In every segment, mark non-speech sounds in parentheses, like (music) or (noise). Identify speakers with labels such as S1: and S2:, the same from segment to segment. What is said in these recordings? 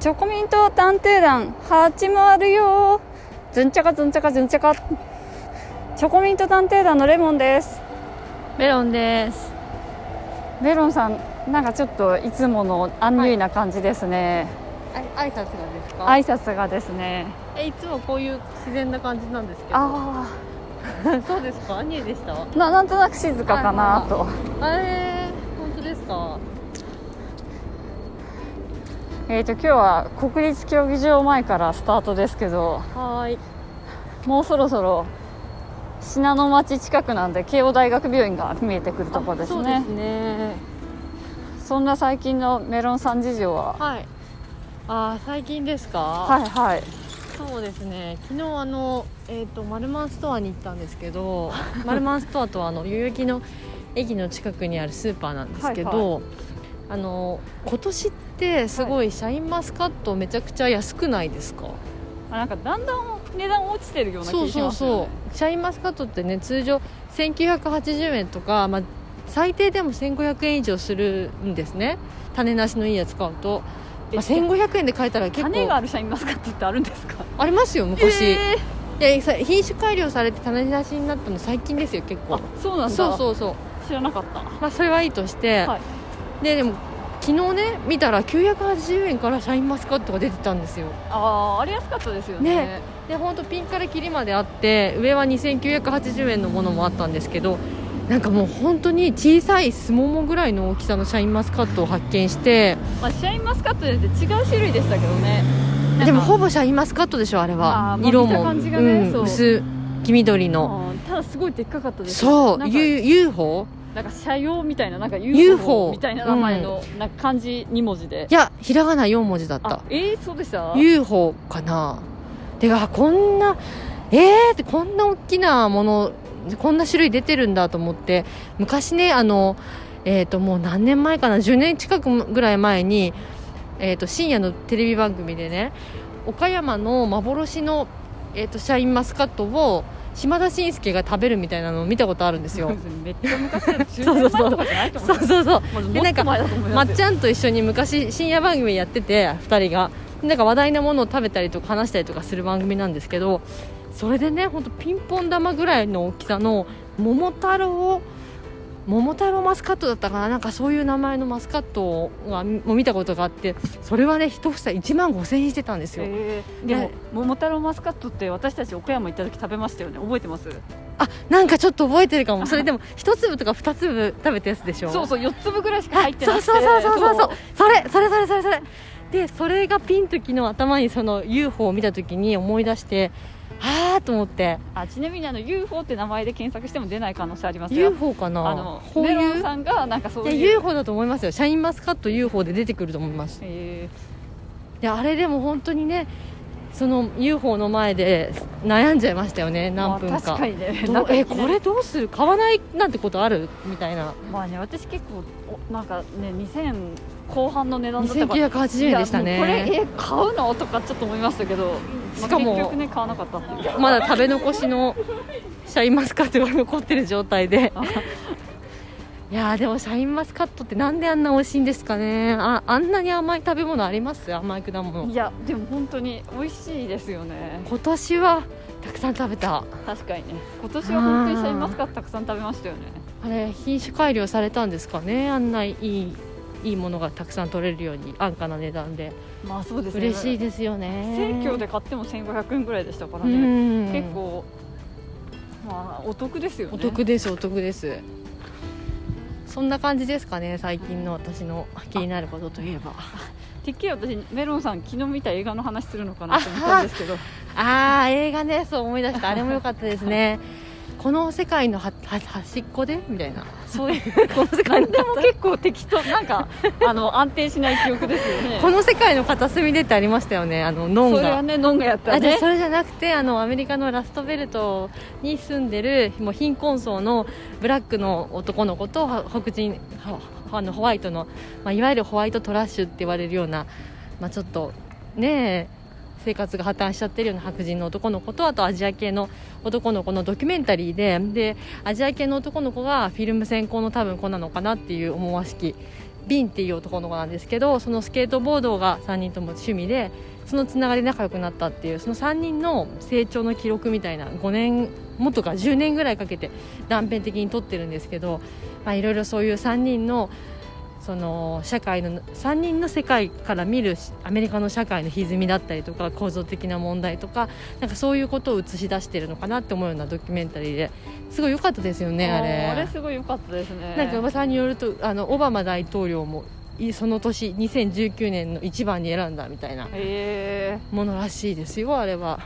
S1: チョコミント探偵団始まるよ。ずんちゃかずんちゃかずんちゃかチョコミント探偵団のレモンです。
S2: メロンです。
S1: メロンさんなんかちょっといつものアンニュイな感じですね、
S2: あ挨拶がですか？
S1: 挨拶がですね。
S2: えいつもこういう自然な感じなんですけど。
S1: あ (laughs)
S2: そうですか？アニエでした？
S1: あななんとなく静かかなと。
S2: えー、本当ですか？
S1: えーと今日は国立競技場前からスタートですけど
S2: はーい。
S1: もうそろそろ信濃町近くなんで慶応大学病院が見えてくるところですね。
S2: そうですね。
S1: そんな最近のメロンさん事情は？
S2: はい。あー最近ですか？
S1: はいはい。
S2: そうですね。昨日あのえっ、とマルマンストアに行ったんですけど (laughs) マルマンストアとはあの代々木の駅の近くにあるスーパーなんですけど、
S1: はい。
S2: あの今年ってすごいシャインマスカットめちゃくちゃ安くないですか、
S1: あなんかだんだん値段落ちてるような
S2: そう
S1: 気し
S2: そうそ
S1: ますよね。
S2: うシャインマスカットってね通常1980円とか、まあ、最低でも1500円以上するんですね。種なしのいいやつ買うと、
S1: え
S2: まあ、1500円で買えたら結構。
S1: 種があるシャインマスカットってあるんですか？
S2: ありますよ昔、
S1: え
S2: いやさ品種改良されて種なしになったの最近ですよ結構。
S1: そうなんだ。
S2: そうそうそう。
S1: 知らなかった。
S2: まあそれはいいとして、
S1: はい。
S2: ででも昨日ね見たら980円からシャインマスカットが出てたんですよ。
S1: あああれ安かったですよね。
S2: ね。で本当ピンからキリまであって上は2980円のものもあったんですけどなんかもう本当に小さいすももぐらいの大きさのシャインマスカットを発見して
S1: まあ、シャインマスカットで違う種類でしたけどね。
S2: でもほぼシャインマスカットでしょあれは。
S1: まあ
S2: 色も、
S1: 感じがね
S2: うん薄黄緑の。
S1: ただすごいでっかかったです。
S2: そう。UFO
S1: なんか社用みたいななんか
S2: UFO
S1: みたいな名前の、なんか漢字2文字で。
S2: いやひらがな4文字だった。
S1: あえー、そうでした
S2: ？UFO かな。てかこんなえーってこんな大きなものこんな種類出てるんだと思って。昔ねあのえっ、ともう何年前かな？10年近くぐらい前に、えー、と深夜のテレビ番組でね岡山の幻の、えー、とシャインマスカットを島田紳介が食べるみたいなのを見たことあるんですよ。(laughs)
S1: めっちゃ昔だよ10
S2: そうそうそう。
S1: 年前とかじゃないと思
S2: そうそうそう。
S1: まず
S2: でなんか
S1: ま
S2: っちゃんと一緒に昔深夜番組やってて2人が。なんか話題なものを食べたりとか話したりとかする番組なんですけどそれでね本当ピンポン玉ぐらいの大きさの桃太郎桃太郎マスカットだったかな？なんかそういう名前のマスカットがも見たことがあってそれはね一房1万5000円してたんですよ、
S1: えーでも桃太郎マスカットって私たち岡山行った時食べましたよね？覚えてます？
S2: あなんかちょっと覚えてるかも。それでも1粒とか2粒食べたやつでしょ？
S1: そうそう4粒ぐらいしか入ってなくて。
S2: そうそうそうそうそう。それそれそれそれそれ。でそれがピンと昨日頭にその UFO を見た時に思い出してはあと思って。
S1: あちなみにあの UFO って名前で検索しても出ない可能性ありますよ。
S2: UFO かな？
S1: あのメロンさんがなんかそう
S2: いや
S1: いう
S2: UFO だと思いますよ。シャインマスカット UFO で出てくると思います。
S1: え
S2: であれでも本当にねその UFO の前で悩んじゃいましたよね
S1: ー
S2: 何分か,、
S1: まあ、ね。
S2: えこれどうする？買わないなんてことある？みたいな。
S1: まあね私結構おなんかね2000後半の値段だったから。
S2: 2980円でした
S1: いやもうこれ
S2: ね
S1: え買うの？とかちょっと思いましたけど、まあ
S2: しかも
S1: 結局ね買わなかったっていう。
S2: まだ食べ残しのシャインマスカットが残ってる状態で。
S1: あ (laughs)
S2: いやーでもシャインマスカットってなんであんな美味しいんですかね。ああんなに甘い食べ物あります？甘い果物。
S1: いやでも本当に美味しいですよね。
S2: 今年はたくさん食べた。
S1: 確かにね。今年は本当にシャインマスカットたくさん食べましたよね。
S2: あれ品種改良されたんですかね？あんないいいいものがたくさん取れるように安価な値段で。
S1: まあそうですね。
S2: 嬉しいですよね。
S1: 生協で買っても1500円ぐらいでしたから
S2: う
S1: ね、
S2: ん。
S1: 結構まあお得ですよね。
S2: お得ですお得ですそんな感じですかね最近の私の気になることといえば。
S1: てっきり私メロンさん昨日見た映画の話するのかなと思ったんですけど。
S2: あー映画ねそう思い出した。あれも良かったですね。この世界の端っこで？みたいなそういうこの世界の
S1: 何でも結構適当なんか (laughs) あの安定しない記憶ですよね。
S2: この世界の片隅でってありましたよねあのノン
S1: それ
S2: が
S1: はねノンがやったね。
S2: それじゃなくてあのアメリカのラストベルトに住んでるもう貧困層のブラックの男の子とは黒人はあのホワイトの、まあ、いわゆるホワイトトラッシュって言われるような、まあ、ちょっとねえ生活が破綻しちゃってるような白人の男の子とあとアジア系の男の子のドキュメンタリーででアジア系の男の子がフィルム専攻の多分子なのかなっていう思わしきビンっていう男の子なんですけどそのスケートボードが3人とも趣味でそのつながりで仲良くなったっていうその3人の成長の記録みたいな5年もっとか10年ぐらいかけて断片的に撮ってるんですけどまあいろいろそういう3人のその社会の3人の世界から見るアメリカの社会の歪みだったりとか構造的な問題とかなんかそういうことを映し出してるのかなって思うようなドキュメンタリーで。すごい良かったですよねあれ
S1: あれ。すごい良かったですね。
S2: なんか噂によるとあのオバマ大統領もいその年2019年の一番に選んだみたいなものらしいですよあれは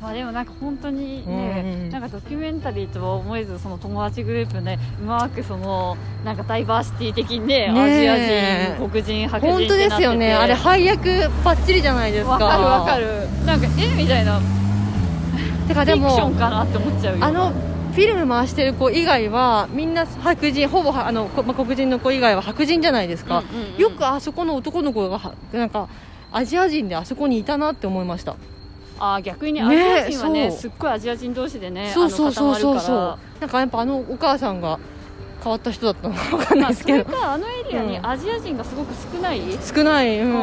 S1: まあでもなんか本当にね、
S2: うん。
S1: なんかドキュメンタリーとは思えずその友達グループでうまくそのなんかダイバーシティ的にね
S2: ね
S1: アジ
S2: え
S1: ア人黒人白人
S2: 本当ですよね。あれ配役パッチリじゃないですか。
S1: わかるわかる。なんかえみたいな
S2: てかで
S1: フィクション
S2: も
S1: かなって思っちゃうよ。
S2: あのフィルム回してる子以外はみんな白人ほぼはあの、こまあ、黒人の子以外は白人じゃないですか、
S1: うんうんうん。
S2: よくあそこの男の子がはなんかアジア人であそこにいたなって思いました
S1: あ逆にね
S2: ね
S1: アジア人はね
S2: そう。
S1: すっごいアジア人同士でね
S2: そうそうそうそう。そうなんかやっぱあのお母さんが変わった人だったのか分かんないですけど、
S1: か。あのエリアに
S2: うん。
S1: アジア人がすごく少ない、
S2: 少ない、うん。
S1: うん。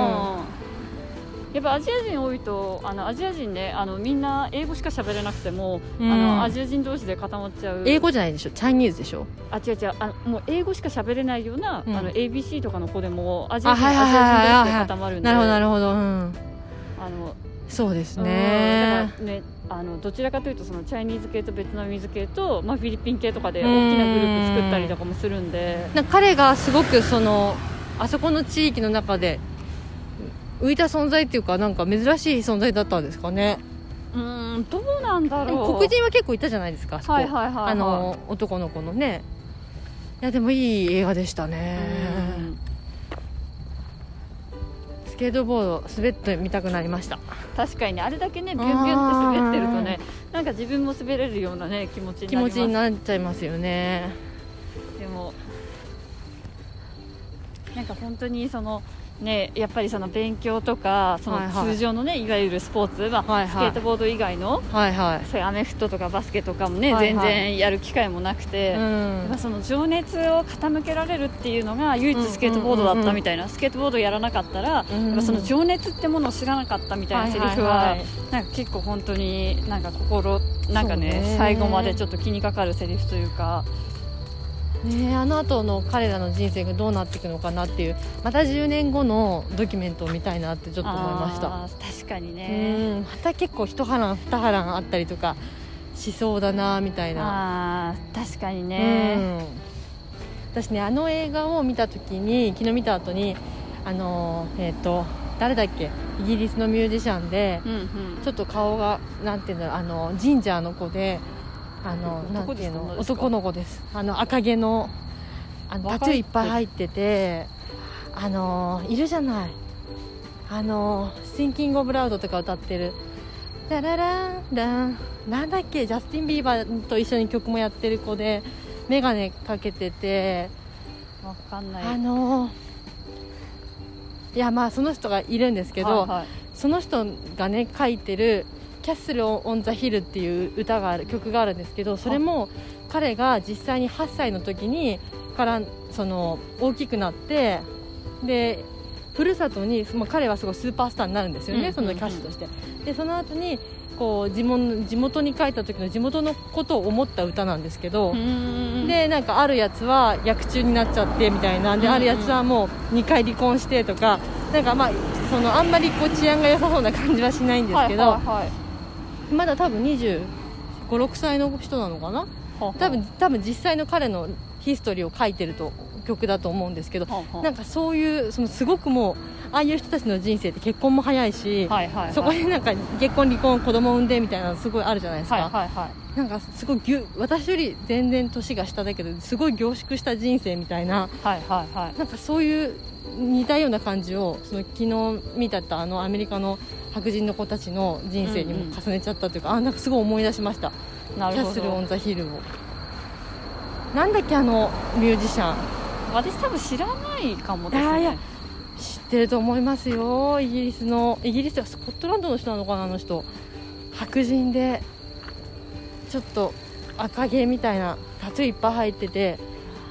S1: やっぱアジア人多いとあのアジア人ねあのみんな英語しか喋れなくても、
S2: うん。
S1: あのアジア人同士で固まっちゃう。
S2: 英語じゃないでしょ？チャイニーズでしょ？
S1: あ違う違う。あのもう英語しか喋れないような、
S2: うん。
S1: あの ABC とかの子でもアジア人アジア人同士で固まるんで。
S2: なるほどな
S1: る
S2: るほど、うん、
S1: あの
S2: そうです
S1: うん
S2: ね
S1: だからねあのどちらかというとそのチャイニーズ系とベトナムズ系と、まあ、フィリピン系とかで大きなグループ作ったりとかもするんで。
S2: な彼がすごくそのあそこの地域の中で浮いた存在っていうかなんか珍しい存在だったんですかね。
S1: うーんどうなんだろう。
S2: 黒人は結構いたじゃないですか
S1: はいはいはい、はい、
S2: あの男の子のね。いやでもいい映画でしたねートボード滑ってみたくなりました。
S1: 確かにねあれだけねビュンビュンって滑ってるとねなんか自分も滑れるようなね気持ちに
S2: 気持ちになっちゃいますよね。
S1: でもなんか本当にそのねやっぱりその勉強とかその
S2: はいはい。
S1: 通常のね、いわゆるスポーツ、まあ
S2: はいはい。
S1: スケートボード以外の
S2: はいはい。
S1: そういうアメフトとかバスケとかもね、
S2: はいはい。
S1: 全然やる機会もなくて、
S2: うん。
S1: その情熱を傾けられるっていうのが唯一スケートボードだったみたいな、スケートボードやらなかったら、
S2: うん
S1: やっぱその情熱ってものを知らなかったみたいなセリフは,、
S2: はい。はいはい
S1: なんか結構本当になんか心なんかね。最後までちょっと気にかかるセリフというか
S2: ねあの後の彼らの人生がどうなっていくのかなっていうまた10年後のドキュメントを見たいなってちょっと思いました。
S1: 確かに
S2: う
S1: ね
S2: んまた結構一波乱二波乱あったりとかしそうだなみたいな。
S1: 確かに
S2: う
S1: ね、
S2: ん。私ねあの映画を見た時に昨日見た後にあのえっ、と誰だっけ？イギリスのミュージシャンで
S1: うんうん。
S2: ちょっと顔がなんていうんだろうあのジンジャーの子であの
S1: 男
S2: ていうの？男の子です。あの赤毛のあのタトゥーいっぱい入っててあのいるじゃない。あの「Thinking of Loud」とか歌ってる「ララランラン」なんだっけ？ジャスティン・ビーバーと一緒に曲もやってる子で眼鏡かけてて。
S1: わかんない。
S2: あのいやまあその人がいるんですけど、
S1: はいはい。
S2: その人がね書いてる「キャッスル・オン・ザ・ヒル」っていう歌がある曲があるんですけどそれも彼が実際に8歳の時にからその大きくなってでふるさとに、まあ、彼はすごいスーパースターになるんですよね、
S1: うん
S2: その歌手として。でその後にこう地元地元に帰った時の地元のことを思った歌なんですけど、でなんかあるやつは薬中になっちゃってみたいな。で、あるやつはもう2回離婚してとかなんかまあそのあんまりこう治安が良さそうな感じはしないんですけど、
S1: はいはいはい
S2: まだ多分2 5 6歳の人なのかな？多分多分実際の彼のヒストリーを書いてると曲だと思うんですけど
S1: はあはあ。
S2: なんかそういうそのすごくもうああいう人たちの人生って結婚も早いし、
S1: はいはいはい
S2: そこになんか結婚離婚子供産んでみたいなのすごいあるじゃないですか、
S1: はいはいはい
S2: なんかすごいぎゅ私より全然年が下だけどすごい凝縮した人生みたいな
S1: はいはいはい。
S2: なんかそういう似たような感じをその昨日見たったあのアメリカの白人の子たちの人生にも重ねちゃったというか、あなんかすごい思い出しました。
S1: なるほ
S2: キャッスル・オ
S1: ど
S2: ン・ザ・ヒルを。なんだっけあのミュージシャン。
S1: 私多分知らないかもですね。
S2: いやいや知ってると思いますよ。イギリスのイギリスではスコットランドの人なのかなあの人。白人でちょっと赤毛みたいなタトゥーいっぱい入ってて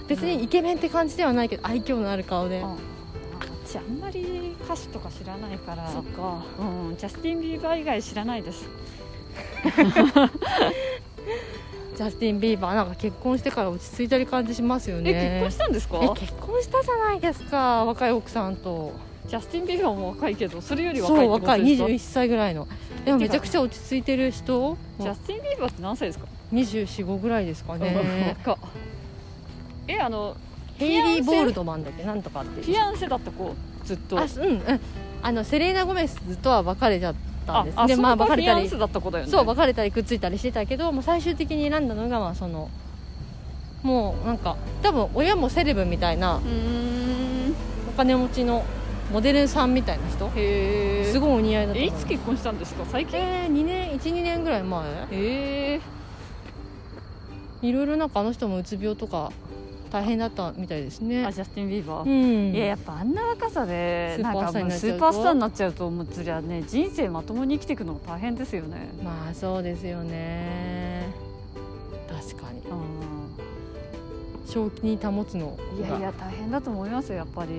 S2: 別にイケメンって感じではないけど愛嬌のある顔で、
S1: うん。あ私あんまり歌手とか知らないから。
S2: そっか。
S1: うん、ジャスティン・ビーバー以外知らないです。
S2: ジャスティン・ビーバーなんか結婚してから落ち着いてる感じしますよね。
S1: え結婚したんですか？
S2: え結婚したじゃないですか若い奥さんと
S1: ジャスティン・ビーバーも若いけどそれより若いって
S2: そう若い。
S1: ことですか
S2: 21歳ぐらいの。でもめちゃくちゃ落ち着いてる人
S1: ジャスティン・ビーバーって何歳ですか
S2: ？245ぐらいですかね。
S1: えあの
S2: ヘイリー・ボールドマンだっけ？なんとかって。
S1: フィアンセだった子ずっと。
S2: あうんうん。あのセレーナ・ゴメスとは別れちゃったんです。
S1: あ
S2: でまあ別れたり。
S1: だった子だよね。
S2: そう別れたりくっついたりしてたけどもう最終的に選んだのがまあそのもうなんか多分親もセレブみたいなお金持ちのモデルさんみたいな人？
S1: へえ
S2: すごいお似合いだ
S1: いつ結婚したんですか？最近？
S2: えー、2年12年ぐらい前。
S1: へえ
S2: いろいろなんかあの人もうつ病とか大変だったみたいですね。
S1: あジャスティン・ビーバ
S2: う
S1: ー、
S2: ん。
S1: いややっぱあんな若さで
S2: スーパースターになっちゃうと。
S1: なんかもうスーパースターになっちゃうともうそりゃね人生まともに生きていくの大変ですよね。
S2: まあそうですよね。確かに。
S1: うん。
S2: 正気に保つのが。
S1: いやいや大変だと思いますよやっぱり、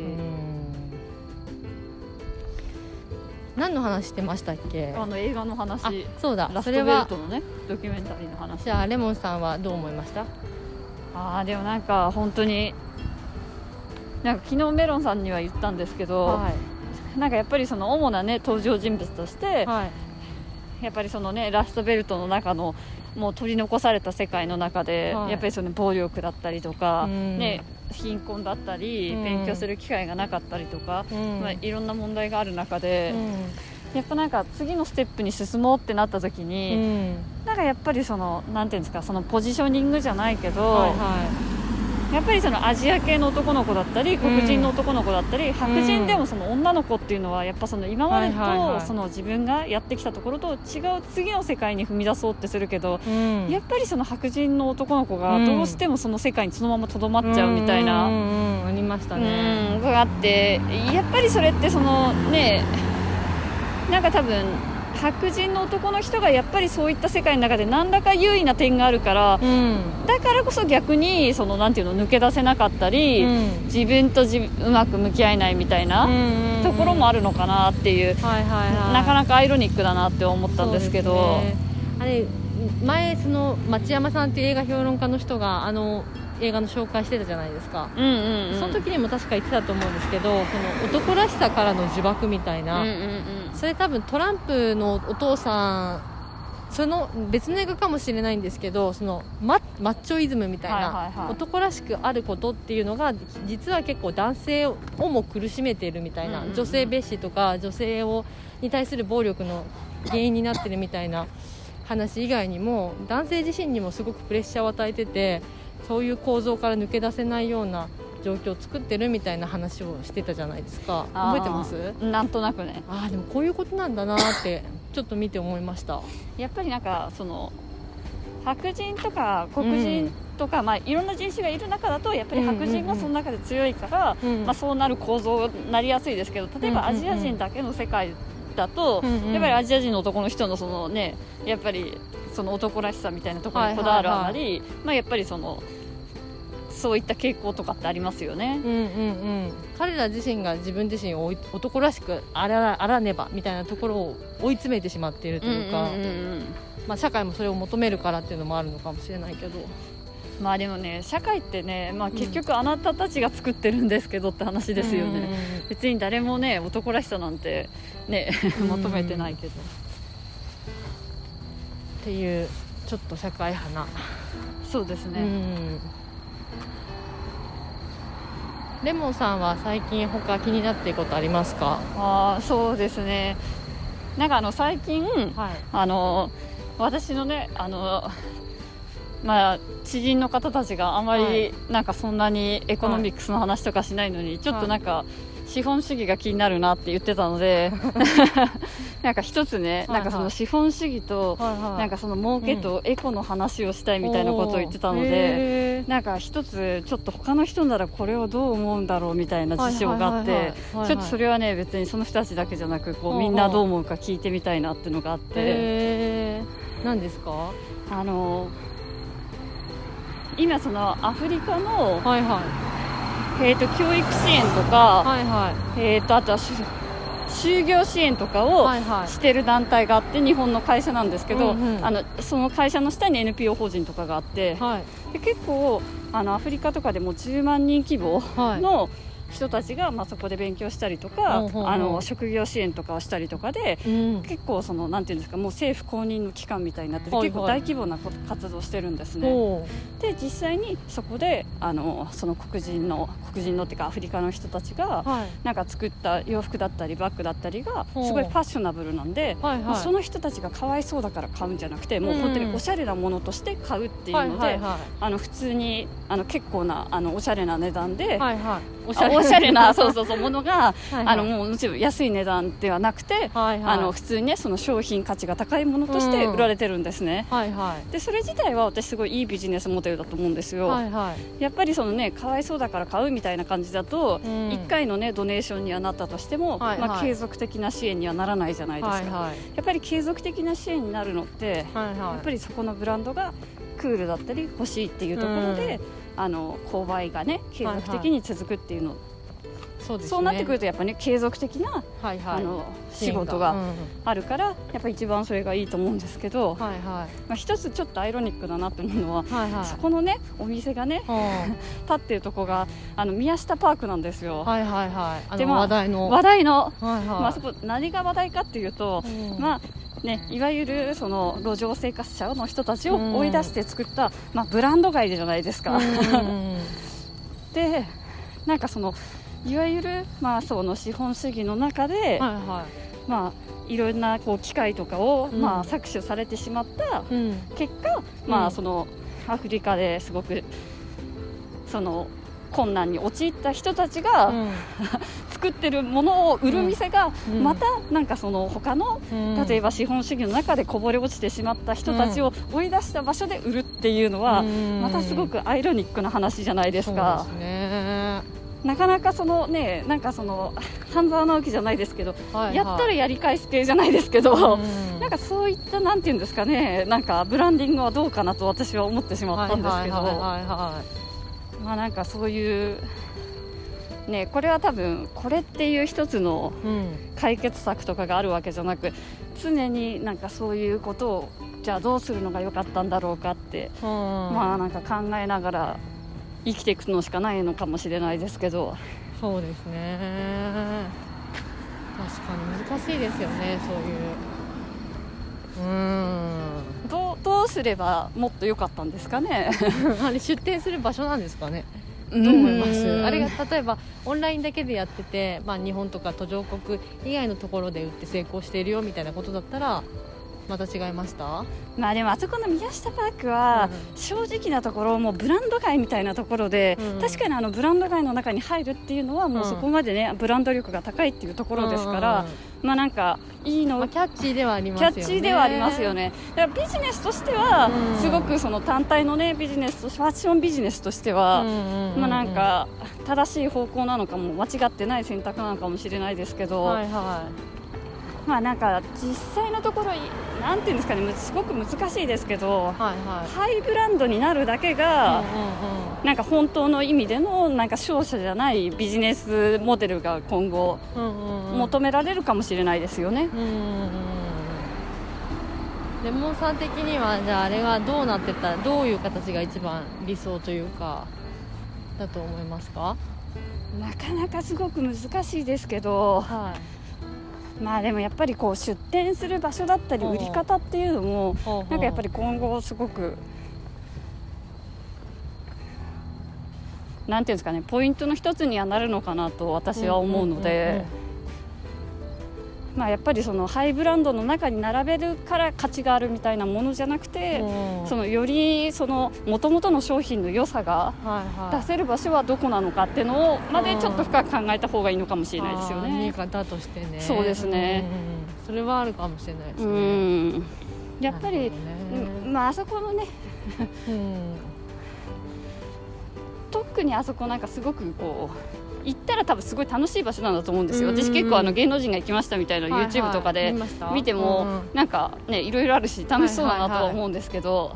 S2: 何の話してましたっけ？
S1: あの映画の話。
S2: あそうだ。
S1: ラストベルトのねドキュメンタリーの話。
S2: じゃあレモンさんはどう思いました？
S1: あーでもなんか本当になんか昨日メロンさんには言ったんですけど、
S2: は
S1: なんかやっぱりその主なね登場人物として、
S2: いはい。
S1: やっぱりそのねラストベルトの中のもう取り残された世界の中で、
S2: はい。
S1: やっぱりその暴力だったりとか、
S2: うん。
S1: ね貧困だったり、
S2: うん。
S1: 勉強する機会がなかったりとか、
S2: うん。
S1: まあ、いろんな問題がある中で、
S2: う
S1: やっぱなんか次のステップに進もうってなった時
S2: ん
S1: に、
S2: うん。
S1: なんかやっぱりそのなんていうんですかそのポジショニングじゃないけど、
S2: はいは
S1: やっぱりそのアジア系の男の子だったり黒人の男の子だったり、白人でもその女の子っていうのはやっぱその今までとその自分がやってきたところと違う次の世界に踏み出そうってするけど、
S2: いうん。
S1: やっぱりその白人の男の子がどうしてもその世界にそのままとどまっちゃうみたいな。
S2: うんうんうん。ありましたね。
S1: うんがあってやっぱりそれってそのねなんか多分白人の男の人がやっぱりそういった世界の中で何らか優位な点があるから
S2: うん。
S1: だからこそ逆にそのなんていうの抜け出せなかったり、
S2: うん。
S1: 自分と自うまく向き合えないみたいなところもあ
S2: る
S1: るのかなっていう、なかなかアイロニックだなって思ったんですけど。
S2: ね。あれ前その町山さんっていう映画評論家の人があの映画の紹介してたじゃないですか、その時にも確か言ってたと思うんですけどその男らしさからの呪縛みたいな、
S1: うんうんうん
S2: それ多分トランプのお父さんその別の映画かもしれないんですけどそのママッチョイズムみたいな、男らしくあることっていうのが実は結構男性をも苦しめているみたいな、女性蔑視とか女性をに対する暴力の原因になってるみたいな話以外にも男性自身にもすごくプレッシャーを与えててそういう構造から抜け出せないような状況を作ってるみたいな話をしてたじゃないですか。覚えてます？
S1: なんとなくね。
S2: ああでもこういうことなんだなって (laughs) ちょっと見て思いました。
S1: やっぱりなんかその白人とか黒人とか、まあ、いろんな人種がいる中だとやっぱり白人がその中で強いから、
S2: うん
S1: まあ、そうなる構造になりやすいですけど例えばアジア人だけの世界だと、
S2: うんうん。
S1: やっぱりアジア人の男の人のその、ね、やっぱりその男らしさみたいなところにこだわるあまり、まあ、やっぱりそのそういった傾向とかってありますよね。
S2: うんうんうん。彼ら自身が自分自身を男らしくあらあらねばみたいなところを追い詰めてしまっているというか、
S1: うんうんうんうん。
S2: まあ、社会もそれを求めるからっていうのもあるのかもしれないけど。
S1: まあでもね社会ってね、まあ、結局あなたたちが作ってるんですけどって話ですよね、
S2: うんうんうん
S1: 別に誰もね男らしさなんてね
S2: うん (laughs)
S1: 求めてないけど、
S2: っていうちょっと社会派な、う
S1: そうですね、
S2: んレモンさんは最近他気になっていることありますか？
S1: ああそうですね。なんかあの最近
S2: はい。
S1: あの私のねあのまあ知人の方たちがあま
S2: は
S1: りなんかそんなにエコノミクスの話とかしないのに、ちょっとなんか資本主義が気になるなって言ってたので (laughs) なんか一つね、
S2: はいはい。
S1: なんかその資本主義と
S2: はいはい。
S1: なんかその儲けとエコの話をしたいみたいなことを言ってたので、
S2: へー。
S1: なんか一つちょっと他の人ならこれをどう思うんだろうみたいな事象があってちょっとそれはね別にその人たちだけじゃなくこ
S2: ほう
S1: みんなどう思うか聞いてみたいなっていうのがあって。
S2: 何ですか？
S1: あの今そのアフリカの、
S2: はいはい
S1: えー、と教育支援とか、
S2: はいは
S1: えー、とあとはし就業支援とか
S2: い
S1: を
S2: はいはい。
S1: してる団体があって日本の会社なんですけど、
S2: うんうん。
S1: あのその会社の下に NPO 法人とかがあって、
S2: はい。
S1: で結構あのアフリカとかでも10万人規模
S2: はい。
S1: の人たちが、まあ、そこで勉強したりとか、
S2: ほうほうほう
S1: あの職業支援とかをしたりとかで
S2: うん。
S1: 結構そのなんていうんですかもう政府公認の機関みたいになってて、
S2: はいはい。
S1: 結構大規模なこ活動してるんですね。
S2: ほ
S1: で実際にそこであのその黒人の黒人のっていうかアフリカの人たちが
S2: うはい。
S1: なんか作った洋服だったりバッグだったりがすごいファッショナブルなんで、
S2: はいはい。
S1: その人たちがかわいそうだから買うんじゃなくてもう
S2: うん
S1: 本当におしゃれなものとして買うっていうので、
S2: はいはいは
S1: あの普通にあの結構なあのおしゃれな値段で、
S2: いはいはいお
S1: あおしゃれな (laughs) そう
S2: う
S1: そうそうものが、
S2: はいはい。
S1: あのもうもちろん安い値段ではなくて、
S2: はいはい。
S1: あの普通にねその商品価値が高いものとして売られてるんですね。
S2: はいはい。
S1: でそれ自体は私すごいいいビジネスモデルだと思うんですよ、
S2: はいはい。
S1: やっぱりそのねかわいそうだから買うみたいな感じだと、
S2: うん。
S1: 1回のねドネーションにはなったとしても、
S2: はいはい。
S1: まあ、継続的な支援にはならないじゃないですか、
S2: はいはい。
S1: やっぱり継続的な支援になるのって、
S2: はいはい。
S1: やっぱりそこのブランドがクールだったり欲しいっていうところで、あの購買がね継続的に続くっていうの、
S2: そうですね。
S1: そうなってくるとやっぱね継続的な、
S2: はいはい。
S1: あの仕事が
S2: うん
S1: あるからやっぱ一番それがいいと思うんですけど、
S2: はいはい。
S1: まあ、一つちょっとアイロニックだなと思うのは、
S2: はいはい。
S1: そこのねお店がね
S2: うん。(laughs)
S1: 立ってるとこがあの宮下パークなんですよ、
S2: はいはいはい。
S1: でまあ
S2: 話題の。
S1: 話題の、
S2: はいはい。
S1: まあ、そこ何が話題かっていうと、
S2: うん。
S1: まあね、いわゆるその路上生活者の人たちを追い出して作った、まあ、ブランド街じゃないですか。
S2: うん。(laughs)
S1: でなんかそのいわゆる、まあ、その資本主義の中で、
S2: はいは
S1: まあ、いろんなこう機械とかを、
S2: うん。
S1: まあ、搾取されてしまった。
S2: いうん。
S1: 結果、まあ、
S2: うん。
S1: そのアフリカですごくその困難に陥った人たちが (laughs) 作ってるものを売る店が、
S2: うん。
S1: またなんかその他の
S2: うん。
S1: 例えば資本主義の中でこぼれ落ちてしまった人たちを追い出した場所で売るっていうのは、
S2: うん。
S1: またすごくアイロニックな話じゃないですか。
S2: そうですね
S1: なかなかそのねなんかその半沢直樹じゃないですけど、
S2: はいはい。
S1: やったらやり返す系じゃないですけど、
S2: うん。
S1: なんかそういったなんていうんですかねなんかブランディングはどうかなと私は思ってしまったんですけど、まあなんかそういうねこれは多分これっていう一つの解決策とかがあるわけじゃなく常になんかそういうことをじゃあどうするのが良かったんだろうかって、
S2: うん。
S1: まあなんか考えながら生きていくのしかないのかもしれないですけど。
S2: そうですね。確かに難しいですよねそういう。うん。
S1: どうどうすればもっと良かったんですかね？(laughs)
S2: あれ出店する場所なんですかね？
S1: ど
S2: どう思います？あれが例えばオンラインだけでやってて、まあ、日本とか途上国以外のところで売って成功しているよみたいなことだったらまた違いました？
S1: まあでもあそこの宮下パークは
S2: う
S1: 正直なところもうブランド街みたいなところで、
S2: うん
S1: 確かにあのブランド街の中に入るっていうのはもうそこまでね、ブランド力が高いっていうところですから、まあなんかいいの
S2: まあ、キャッチーではあります
S1: キ
S2: よね。
S1: ャッチーではありますよね。だからビジネスとしては
S2: うん。
S1: すごくその単体のねビジネスとファッションビジネスとしては、まあなんか正しい方向なのかも間違ってない選択なのかもしれないですけど、
S2: はいは
S1: まあなんか実際のところいなんていうんですかねむすごく難しいですけど
S2: いはいはい。
S1: ハイブランドになるだけが、なんか本当の意味でのなんか商社じゃないビジネスモデルが今後
S2: うんうんうん。うん
S1: 求められるかもしれないですよね。
S2: うんうんうんレモンさん的にはじゃああれがどうなってたらどういう形が一番理想というかだと思いますか？
S1: なかなかすごく難しいですけど、
S2: はい
S1: まあでもやっぱりこう出店する場所だったり
S2: うん
S1: 売り方っていうのもなんかやっぱり今後すごくなんていうんですかねポイントの一つにはなるのかなと私は思うので。まあ、やっぱりそのハイブランドの中に並べるから価値があるみたいなものじゃなくて、
S2: うん。
S1: そのよりその元々の商品の良さが出せる場所はどこなのかっていうのをまでちょっと深く考えた方がいいのかもしれないですよ
S2: あー見え
S1: ね。
S2: 方としてね。
S1: そうですね。
S2: うん。それはあるかもしれないです
S1: う
S2: ね
S1: ん。やっぱり、
S2: ね。
S1: うんまああそこのね
S2: うん。
S1: 特にあそこなんかすごくこう行ったら多分すごい楽しい場所なんだと思うんですよ、
S2: うんうんうん。
S1: 私結構あの芸能人が行きましたみたいな YouTube とかで
S2: はいはい見
S1: ても、なんかねいろいろあるし楽しそうだなとは思うんですけど、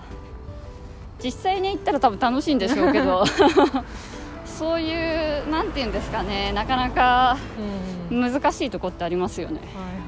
S1: 実実際に行ったら多分楽しいんでしょうけど (laughs) そういうなんていうんですかねなかなか難しいとこってありますよね。
S2: はい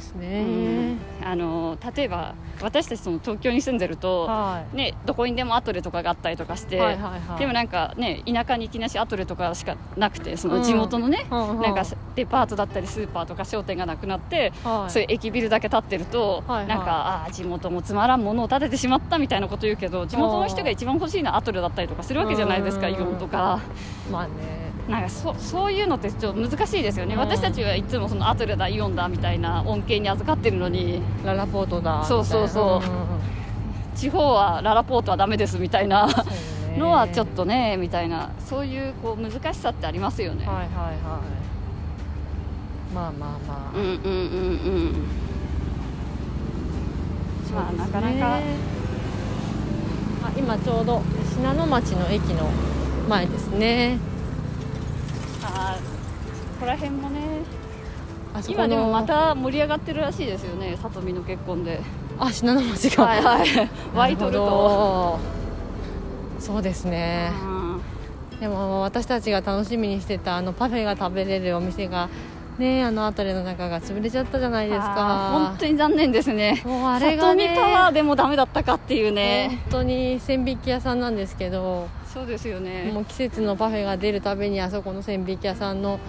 S2: です
S1: う
S2: ね
S1: ん、あの例えば私たちその東京に住んでると、
S2: は
S1: ね、どこにでもアトレとかがあったりとかして、
S2: いはいはいはい。
S1: でもなんかね田舎に行きなしアトレとかしかなくてその
S2: うん。
S1: 地元のね、
S2: うんうん。
S1: なんかデパートだったりスーパーとか商店がなくなって、
S2: はい。
S1: そういう駅ビルだけ建ってると、
S2: はいはい。
S1: なんかああ地元もつまらんものを建ててしまったみたいなこと言うけど地元の人が一番欲しいのはアトレだったりとかするわけじゃないですか
S2: うん。
S1: イオンとか。
S2: まあね
S1: なんかそそういうのってちょっと難しいですよね、
S2: うん。
S1: 私たちはいつもそのアトレだイオンだみたいな恩恵に預かってるのに。
S2: ララポートだ
S1: そうそうそう。
S2: うんうん
S1: 地方はララポートはダメですみたいな。のはちょっとねみたいな。そういうこう難しさってありますよね、
S2: はいはいはい。まあまあまあ、
S1: うんうんうん。うんまあなかなか。
S2: あ今ちょうど信濃町の駅の前ですね
S1: あーここら辺もね。今でもまた盛り上がってるらしいですよね里見の結婚で。
S2: あ信濃町が。
S1: はいはい。ワイトルと、
S2: とそうですね。
S1: うん。
S2: でも私たちが楽しみにしてたあのパフェが食べれるお店がねあの辺りの中が潰れちゃったじゃないですか。
S1: 本当に残念ですね。
S2: もうあれがね。
S1: 里見パワーでもダメだったかっていうね。
S2: 本当に千匹屋さんなんですけど
S1: そうですよね。
S2: もう季節のパフェが出るたびにあそこの千匹屋さんの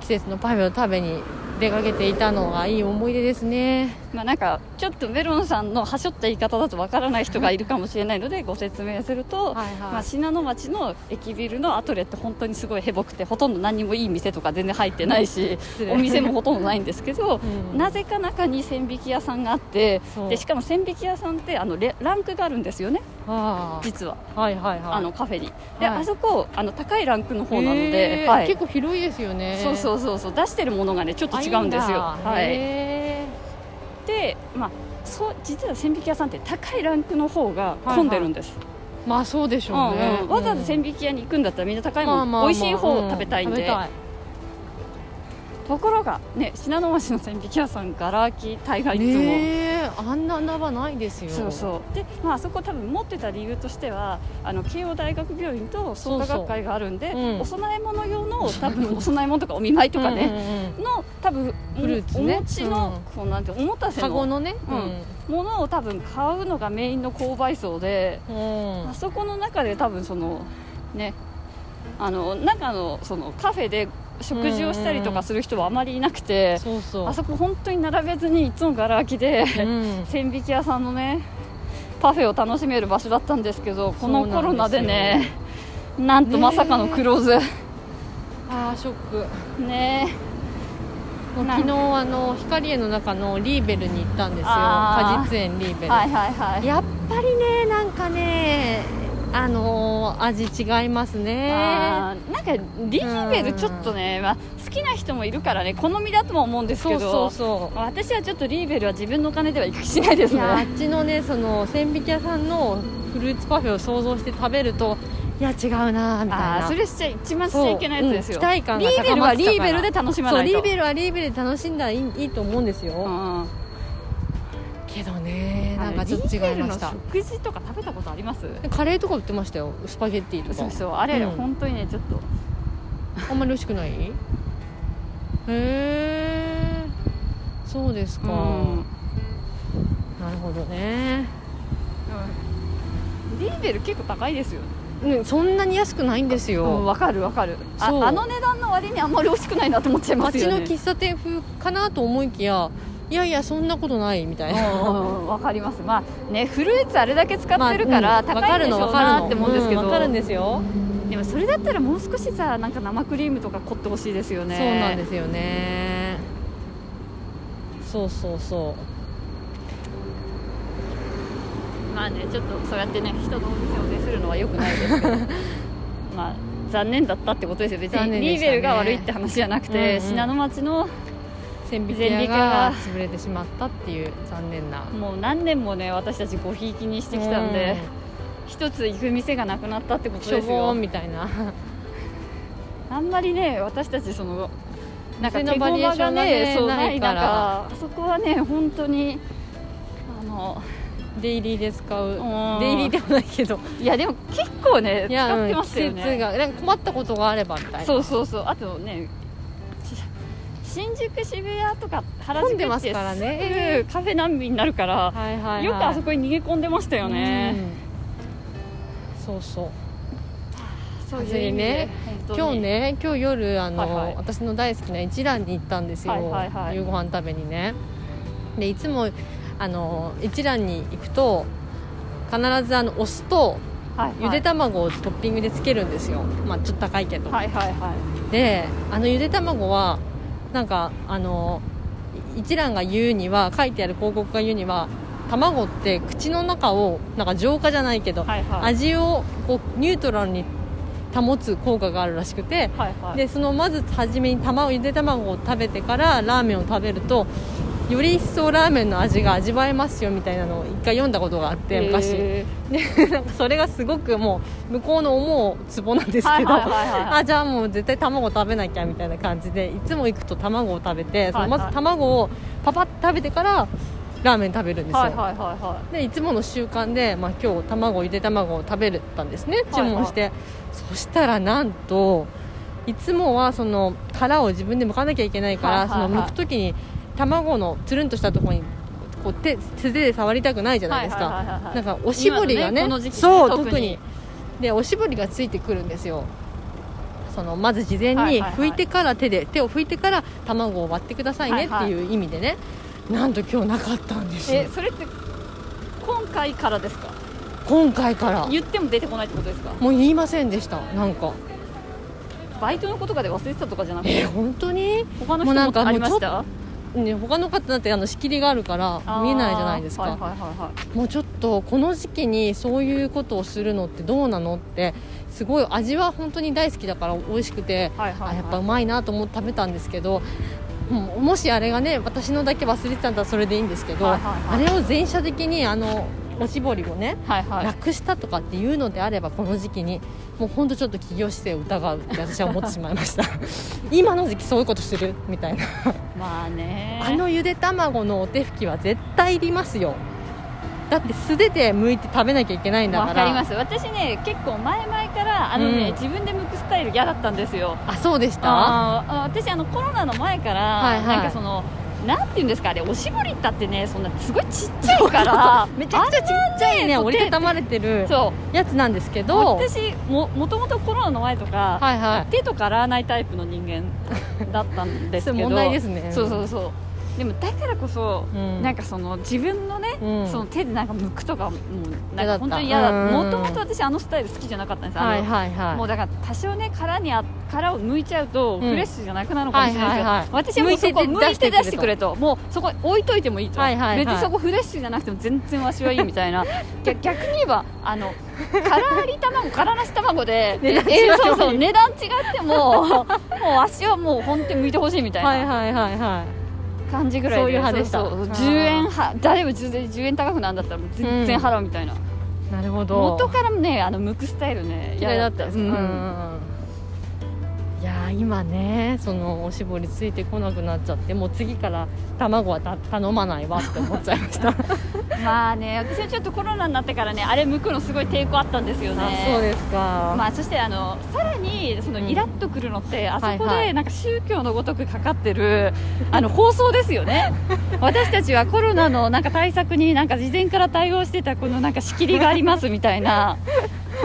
S2: 季節のパフェを食べに出かけていたのがいい思い出ですね。
S1: まあなんかちょっとメロンさんのはしょった言い方だとわからない人がいるかもしれないのでご説明すると、
S2: はいはい。
S1: まあ、信濃町の駅ビルのアトレって本当にすごいへぼくてほとんど何にもいい店とか全然入ってないしお店もほとんどないんですけど、
S2: うん。
S1: なぜか中に千匹屋さんがあってでしかも千匹屋さんってあのレランクがあるんですよね
S2: あ
S1: 実は、
S2: あはいはいはい。
S1: あのカフェに。で、
S2: はい。
S1: あそこあの高いランクの方なの
S2: へ
S1: で、
S2: ー
S1: はい。
S2: 結構広いですよね。
S1: そうそうそうそう。出してるものがねちょっと違うんですよ。はい。
S2: へ
S1: でまあそう実は千匹屋さんって高いランクの方が混んでるんです、
S2: ーまあそうでしょうね、
S1: うんうん。わざわざ千匹屋に行くんだったらみんな高いもん、
S2: まあまあまあ
S1: 美味しい方を食べたいんで、
S2: うん
S1: ところがね信濃町の千匹屋さんがら空き大概いつも、
S2: ねえあんな穴場ないですよ。
S1: そうそう。で、まああそこ多分持ってた理由としてはあの慶応大学病院と創価学会があるんで
S2: そうん。
S1: お供え物用の多分お供え物とかお見舞いとかね、
S2: うんうん
S1: の多分
S2: フルーツね。
S1: お餅の、こうなんておもた
S2: うん
S1: せの
S2: のね。
S1: ものを多分買うのがメインの購買層で、
S2: うん、うん。
S1: あそこの中で多分そのねあの中のそのカフェで食事をしたりとかする人はあまりいなくて、
S2: そうそう。
S1: あそこ本当に並べずにいつもがら空きで、
S2: うん。(laughs)
S1: 千匹屋さんのねパフェを楽しめる場所だったんですけどこのコロナでねなんとまさかのクローズ。
S2: あーショック。
S1: ね。
S2: 昨日あの光栄の中のリーベルに行ったんですよ。果実園リーベル、
S1: はいはいはい。
S2: やっぱりねなんかねあのー味違いますね。
S1: なんかリーベルちょっとね、まあ、好きな人もいるからね好みだとも思うんですけ
S2: そ
S1: ど
S2: うそうそ
S1: 私はちょっとリーベルは自分のお金では行く気しないです
S2: ういやあ
S1: ね
S2: っちのねその千匹屋さんのフルーツパフェを想像して食べるといや違うなみたいな。
S1: それしちゃ一番しちゃいけないやつですよ、
S2: そううん期待感が
S1: リーベルはリーベルで楽しまないと。
S2: そうリーベルはリーベルで楽しんだらいいいいと思うんですよ、
S1: うんうん。
S2: けどねなんかちょっと違いました。
S1: 食事とか食べたことあります？
S2: カレーとか売ってましたよ。スパゲッティとか。
S1: そうそう。あれ、
S2: うん。
S1: 本当にねちょっと。
S2: あんまり美味しくない？へえそうですか、
S1: うん。
S2: なるほどね。
S1: リーベル結構高いですよ。
S2: ねそんなに安くないんです
S1: うん
S2: よ、
S1: わかるわかる。ああの値段の割にあんまり美味しくないなと思っちゃいます
S2: 街
S1: よね。
S2: の喫茶店風かなと思いきやいやいやそんなことないみたいな。
S1: わかります。まあねフルーツあれだけ使ってるから高いんでしょうなって思うんですけど、
S2: わかるんですよ、
S1: でもそれだったらもう少しさなんか生クリームとか凝ってほしいですよね。
S2: そうなんですよね。そうそうそう。
S1: まあねちょっとそうやってね人のお店をディスるのは良くないですけど。(laughs) まあ残念だったってことですよ。別に
S2: ね。
S1: リーベルが悪いって話じゃなくて、
S2: うんうん。
S1: 信濃町の
S2: 千匹
S1: 千
S2: 屋が潰れてしまったっていう残念な。
S1: もう何年もね私たちごひいきにしてきたんで、一つ行く店がなくなったってことですよ。
S2: んみたいな。
S1: あんまりね私たちそのなんか手が
S2: ね
S1: ねそう
S2: な
S1: ないい
S2: から。
S1: 中あそこはね本当にあの
S2: デイリーで使う。
S1: うん。
S2: デイリーでもないけど。
S1: いやでも結構ね使ってましたよ
S2: うん季節
S1: ね
S2: がなんか困ったことがあればみたいな。
S1: そうそうそう。あとねし新宿渋谷とか原宿って
S2: すからね。
S1: すぐカフェ難民になるから、
S2: はいはい、はい、
S1: よくあそこに逃げ込んでましたよね、
S2: うん。そうそう。
S1: そういう
S2: ね今日ね今日夜あの、
S1: はいはい。
S2: 私の大好きな一蘭に行ったんですよ、
S1: はいはいはい。
S2: 夕ご飯食べにね。でいつもあの一蘭に行くと必ずあのお酢と
S1: はいはい。
S2: ゆで卵をトッピングでつけるんですよ、まあちょっと高いけど、
S1: はいはいは
S2: であのゆで卵はなんかあの一蘭が言うには書いてある広告が言うには卵って口の中をなんか浄化じゃないけど、
S1: いはいはい。
S2: 味をこうニュートラルに保つ効果があるらしくて
S1: はいはい。
S2: でそのまず初めに卵ゆで卵を食べてからラーメンを食べるとより一層ラーメンの味が味わえますよみたいなのを一回読んだことがあって昔。
S1: へ (laughs)
S2: でなんかそれがすごくもう向こうの思うツボなんですけど、
S1: はいはいはいはい。
S2: あじゃあもう絶対卵食べなきゃみたいな感じでいつも行くと卵を食べて、その
S1: はい。はい
S2: まず卵をパパッと食べてからラーメン食べるんですよ、
S1: はいはいはいは
S2: でいつもの習慣で、まあ、今日卵ゆで卵を食べたんですね。注文して、そしたらなんといつもはその殻を自分で剥かなきゃいけないから、
S1: はいはいはい。
S2: その剥く時に卵のつるんとしたところにこう手素手で触りたくないじゃないですか、
S1: はいはいはいはい
S2: なんかおしぼりがね
S1: 今のねこの時期ね
S2: そう
S1: 特に。
S2: 特に。でおしぼりがついてくるんですよ。そのまず事前に
S1: はいはいはい。
S2: 拭いてから手で手を拭いてから卵を割ってくださいねって
S1: はい。
S2: いう意味でね、なんと今日なかったんですよ。
S1: えそれって今回からですか？
S2: 今回から。
S1: 言っても出てこないってことですか？
S2: もう言いませんでしたなんか。
S1: バイトのことかで忘れてたとかじゃなくて。
S2: えー本当に？
S1: 他の
S2: もうなんか
S1: 人もありまし
S2: も
S1: た？
S2: ね他の方だってあの仕切りがあるから見えないじゃないですか、
S1: はいはいはいはい。
S2: もうちょっとこの時期にそういうことをするのってどうなのってすごい味は本当に大好きだから美味しくて、
S1: はいはいはい。
S2: あやっぱうまいなと思って食べたんですけどももしあれがね私のだけ忘れてたんだったらそれでいいんですけど、
S1: はいはいはい。
S2: あれを全社的にあのおしぼりをね
S1: はいはい。
S2: なくしたとかっていうのであればこの時期にもう本当ちょっと企業姿勢を疑うって私は思ってしまいました。(laughs) 今の時期そういうことする？みたいな。
S1: まあね。
S2: あのゆで卵のお手拭きは絶対いりますよ。だって素手で剥いて食べなきゃいけないんだか
S1: わからります。私ね結構前々からあのね、
S2: うん。
S1: 自分で剥くスタイル嫌だったんですよ。
S2: あそうでした？
S1: あ私あのコロナの前から、
S2: はいはい。
S1: なんかそのなんていうんですかあれおしぼりったってねそんなすごいちっちゃいから
S2: めちゃくちゃちっちゃいね折りたたまれてるやつなんですけど
S1: 私ももともとコロナの前とか、
S2: はいはい。
S1: 手とか洗わないタイプの人間だったんですけど (laughs)
S2: 問題ですね。
S1: そうそうそうでもだからこそ、
S2: うん。
S1: なんかその自分のね、
S2: うん。
S1: その手でなんか剥くとかもうなんか本当に嫌だ。
S2: うん。
S1: もともと私あのスタイル好きじゃなかったんです。
S2: はいはいはい。
S1: もうだから多少ね殻にあ殻を剥いちゃうと
S2: ん。
S1: フレッシュじゃなくなるのかもしれないですけど、
S2: はいはいはい。
S1: 私はもうそこ
S2: 剥いて
S1: 出してく
S2: 出
S1: れと。もうそこ置いといてもいいと、
S2: はいはいはい。
S1: 別にそこフレッシュじゃなくても全然わしはいいみたいな。逆逆に言えばあの殻あり卵殻なし卵で
S2: 値段違
S1: え
S2: う
S1: そうそう値段違ってももうわしはもう本当に剥いてほしいみたいな、
S2: はいはいはいはい
S1: 感じぐらい
S2: そういう派でした。
S1: そうそう。
S2: あー
S1: 10円は誰も 10, 10円高くなんだったらもう全然払うみたいな、
S2: なるほど。
S1: 元からねあの剥くスタイルね
S2: 嫌いだったです
S1: うん。
S2: うんいやー今ねそのおしぼりついてこなくなっちゃってもう次から卵はた頼まないわって思っちゃいました。(laughs)
S1: まあね私はちょっとコロナになってからねあれ剥くのすごい抵抗あったんですよね。
S2: あそうですか、
S1: まあ、そしてあのさらにその
S2: うん。
S1: イラッとくるのって、あそこ
S2: はいはい。
S1: でなんか宗教のごとくかかってるあの放送ですよね。(laughs) 私たちはコロナのなんか対策になんか事前から対応してたこのなんか仕切りがありますみたいな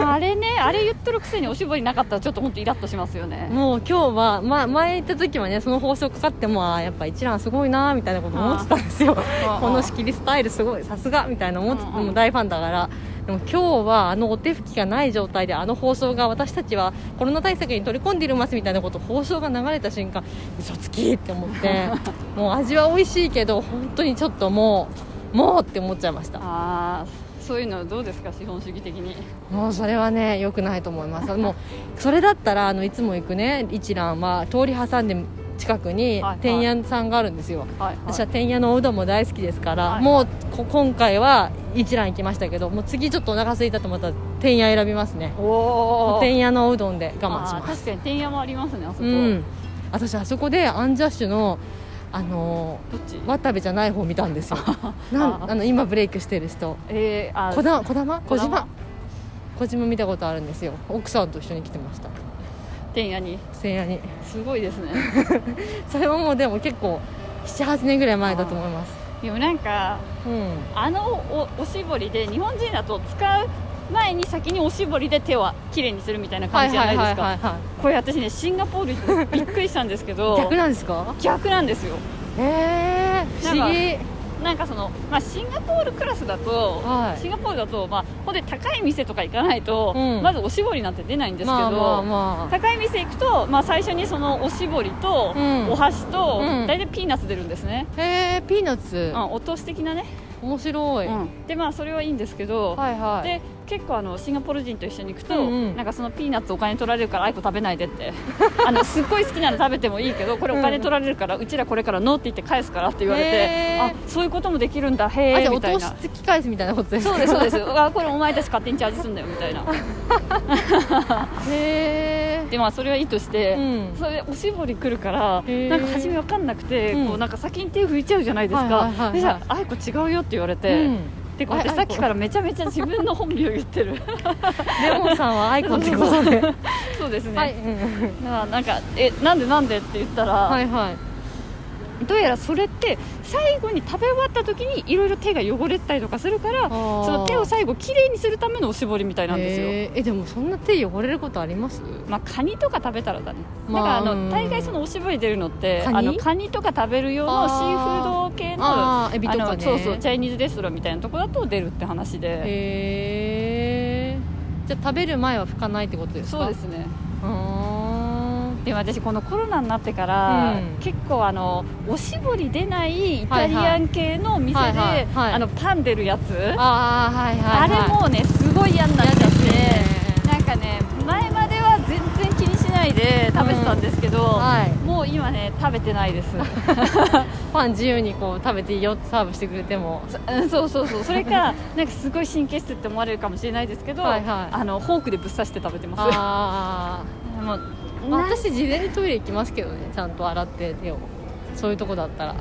S1: あれねあれ言ってるくせにおしぼりなかったらちょっと本当イラッとしますよね。
S2: もう今日は、ま、前行った時はねその放送かかってもあーやっぱ一蘭すごいなーみたいなこと思ってたんですよ。(laughs) この仕切りスタイルすごいさすがみたいな思ってもう大ファンだから。でも今日はあのお手拭きがない状態であの放送が私たちはコロナ対策に取り込んでいますみたいなこと放送が流れた瞬間嘘つきって思って (laughs) もう味は美味しいけど本当にちょっともうもうって思っちゃいました
S1: そういうのどうですか資本主義的に？
S2: もうそれはね良くないと思います。もうそれだったらあのいつも行くね一蘭は通り挟んで近くに
S1: はいはい。
S2: 天屋さんがあるんですよ、
S1: はい、はい、
S2: 私は天屋のおうどんも大好きですから、
S1: はい
S2: もうこ今回は一蘭行きましたけどもう次ちょっとお腹空いたと思ったら天屋選びますね。
S1: おお
S2: 天屋のおうどんで我慢します。
S1: 確かに天屋もありますねあそこ、
S2: うん。私あそこでアンジャッシュのあの渡部じゃない方見たんですよ。(laughs) なん
S1: あ
S2: あ。の今ブレイクしてる人。
S1: えー、あ
S2: 小玉小玉小島？小島見たことあるんですよ。奥さんと一緒に来てました。
S1: 天野に？
S2: 千夜に。
S1: すごいですね。(laughs)
S2: それはもうでも結構78年ぐらい前だと思います。
S1: でもなんか
S2: うん。
S1: あのおおしぼりで日本人だと使う前に先におしぼりで手はきれいにするみたいな感じじゃないですか。
S2: は
S1: これ私ねシンガポール行ってびっくりしたんですけど。(laughs)
S2: 逆なんですか？
S1: 逆なんですよ。
S2: へえ不思議。
S1: なんかその、まあ、シンガポールクラスだと、
S2: はい。
S1: シンガポールだと、まあ、ほんで高い店とか行かないと、
S2: うん。
S1: まずおしぼりなんて出ないんですけど、
S2: まあまあまあ。
S1: 高い店行くと、まあ、最初にそのおしぼりと、
S2: うん。
S1: お箸と、
S2: うん。
S1: 大体ピーナッツ出るんですね、
S2: へえピーナッツ。
S1: うん、お通し的なね、
S2: 面白い、
S1: うん、でまあそれはいいんですけど、
S2: はいはい。
S1: で結構あのシンガポール人と一緒に行くと、
S2: うんうん。
S1: なんかそのピーナッツお金取られるからあいこ食べないでって。(laughs) あのすっごい好きなの食べてもいいけどこれお金取られるから、うちらこれからノーって言って返すからって言われてあそういうこともできるんだへえみたいな。
S2: 通し付き返すみたいなことですか？
S1: そうですそうです。あこれお前たち勝手にチャージすんだよみたいな。(laughs)
S2: へえ
S1: でまあそれはいいとして、
S2: うん。
S1: それでおしぼり来るからなんか初め分かんなくて、
S2: うん。
S1: こうなんか先に手拭いちゃうじゃないですか、
S2: はいはいはいはい。
S1: でじゃああいこ違うよって言われて、
S2: うん
S1: て
S2: あ
S1: さっきからめちゃめちゃ自分の本名言ってる。(laughs)
S2: レモンさんはアイコンってことで。
S1: そうですね、
S2: はい、うん。
S1: だからなんかえなんでなんでって言ったら、
S2: はいはい
S1: どうやらそれって最後に食べ終わった時にいろいろ手が汚れてたりとかするからその手を最後きれいにするためのおしぼりみたいなんですよ、
S2: えでもそんな手汚れることあります？
S1: まあ、カニとか食べたらだね、
S2: まあ
S1: だからあ
S2: うん。
S1: の大概そのおしぼり出るのって
S2: カニ？
S1: あのカニとか食べる用のシーフード系の
S2: あーエビとかね。
S1: そうそうチャイニーズレストランみたいなとこだと出るって話で。
S2: へえじゃあ食べる前は拭かないってことですか？
S1: そうですね。
S2: うーん
S1: でも私このコロナになってから、
S2: うん。
S1: 結構あのおしぼり出ないイタリアン系の店で、あのパン出るやつ。
S2: ああはいはい、はい、
S1: あれもうねすごい嫌になっちゃって、
S2: ね。
S1: なんかね前までは全然気にしないで食べてたんですけど、
S2: はい。
S1: もう今ね食べてないです。(laughs)
S2: パン自由にこう食べていいよってサーブしてくれても。
S1: うんそうそうそう。それかなんかすごい神経質って思われるかもしれないですけど、
S2: はいはい。
S1: あのフォークでぶっ刺して食べてます。
S2: あ (laughs)
S1: もう
S2: あ、まあ、
S1: な
S2: 私事前にトイレ行きますけどねちゃんと洗って手を。そういうとこだったら。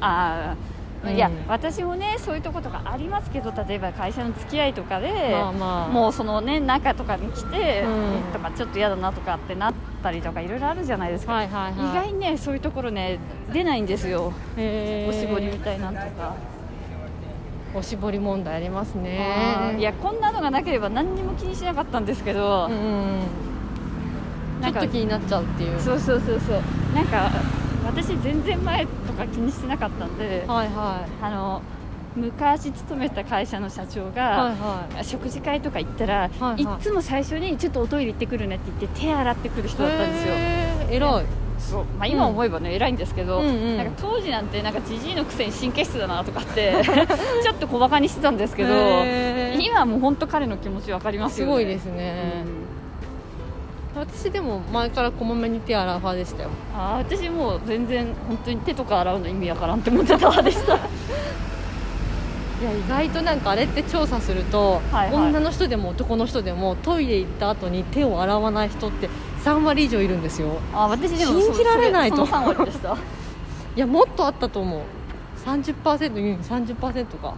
S1: あー。
S2: うん。
S1: いや私もねそういうとことかありますけど例えば会社の付き合いとかで、
S2: まあまあ。
S1: もうそのね中とかに来て、
S2: うん。
S1: とかちょっと嫌だなとかってなったりとかいろいろあるじゃないですか、
S2: はいはいはい。
S1: 意外にねそういうところね出ないんですよ、おしぼりみたいなんとか、
S2: おしぼり問題あります
S1: あ
S2: ね
S1: ー。いやこんなのがなければ何にも気にしなかったんですけど、
S2: うんうんちょっと気になっちゃうっていう。
S1: そうそうそうそう。なんか私全然前とか気にしてなかったんで、
S2: はいはい。
S1: あの昔勤めた会社の社長が、
S2: はいは
S1: 食事会とか行ったら、
S2: はいはい。
S1: いっつも最初にちょっとおトイレ行ってくるねって言って手洗ってくる
S2: い
S1: 人だったんですよ。
S2: 偉い。
S1: そう、まあ、今思えばね、偉いんですけど、
S2: うんうん。
S1: なんか当時なんてなんかじじいのくせに神経質だなとかって (laughs) ちょっと小バカにしてたんですけど今はもう本当彼の気持ち分かりますよね。
S2: すごいですね、私でも前からこまめに手洗う派でしたよ。
S1: あー私もう全然本当に手とか洗うの意味わからんって思ってた派でした。(laughs)
S2: いや意外となんかあれって調査すると、
S1: はいはい。
S2: 女の人でも男の人でもトイレ行った後に手を洗わない人って3割以上いるんですよ。
S1: あ私でも
S2: 信じられないと
S1: そその3割でした。(laughs)
S2: いやもっとあったと思う。30%うん30%か。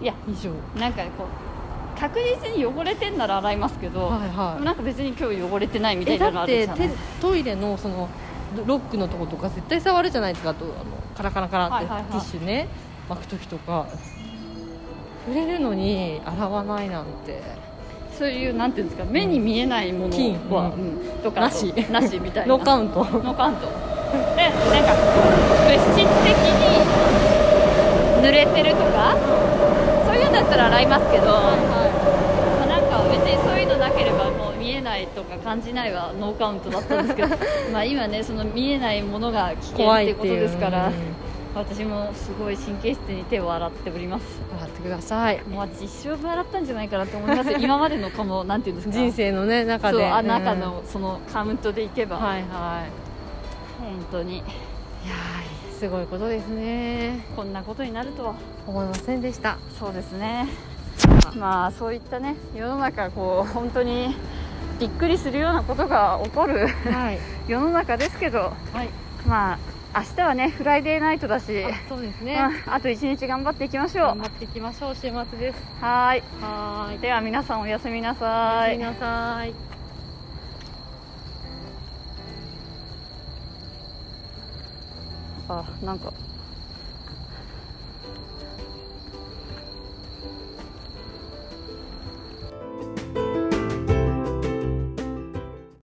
S1: いや
S2: 以上。
S1: なんかこう確実に汚れてんなら洗いますけど、
S2: はいはい。
S1: なんか別に今日汚れてないみた
S2: え
S1: いなの
S2: だって
S1: あるじゃない？
S2: 手トイレのそのロックのとことか絶対触るじゃないですかあとあのカラカラカラって、
S1: はいはいはい。
S2: ティッシュね巻く時とか。触れるのに洗わないなんて。
S1: そういうなんていうんですか目に見えないもの
S2: 金
S1: は、
S2: うん
S1: うん。とか
S2: なし。
S1: なしみたいな。
S2: ノーカウント。
S1: ノーカウント。でなんか物質的に濡れてるとかそういうんだったら洗いますけど、まあなんか別にそういうのなければもう見えないとか感じないはノーカウントだったんですけど (laughs) まあ今ねその見えないものが危険
S2: 怖
S1: っていうことですから
S2: う。ん
S1: 私もすごい神経質に手を洗っております。
S2: 洗ってください。
S1: もう私一生分洗ったんじゃないかなと思います。今までのこのなんていうんですか？
S2: 人生のね中
S1: そう
S2: でうん。
S1: あ中のそのカウントでいけば、
S2: はいはい。
S1: 本当に。
S2: いやーすごいことですね。
S1: こんなことになるとは。
S2: 思いませんでした。
S1: そうですねまあそういったね世の中こう本当にびっくりするようなことが起こる
S2: はい。(laughs)
S1: 世の中ですけど
S2: はい。
S1: まあ明日はねフライデーナイトだし、
S2: あそうですね、
S1: うんあと一日頑張っていきましょう。
S2: 頑張っていきましょう週末です。
S1: はーい。
S2: はーい。
S1: では皆さんおやすみな
S2: お
S1: さい。
S2: やすみなさい。
S1: あなんか you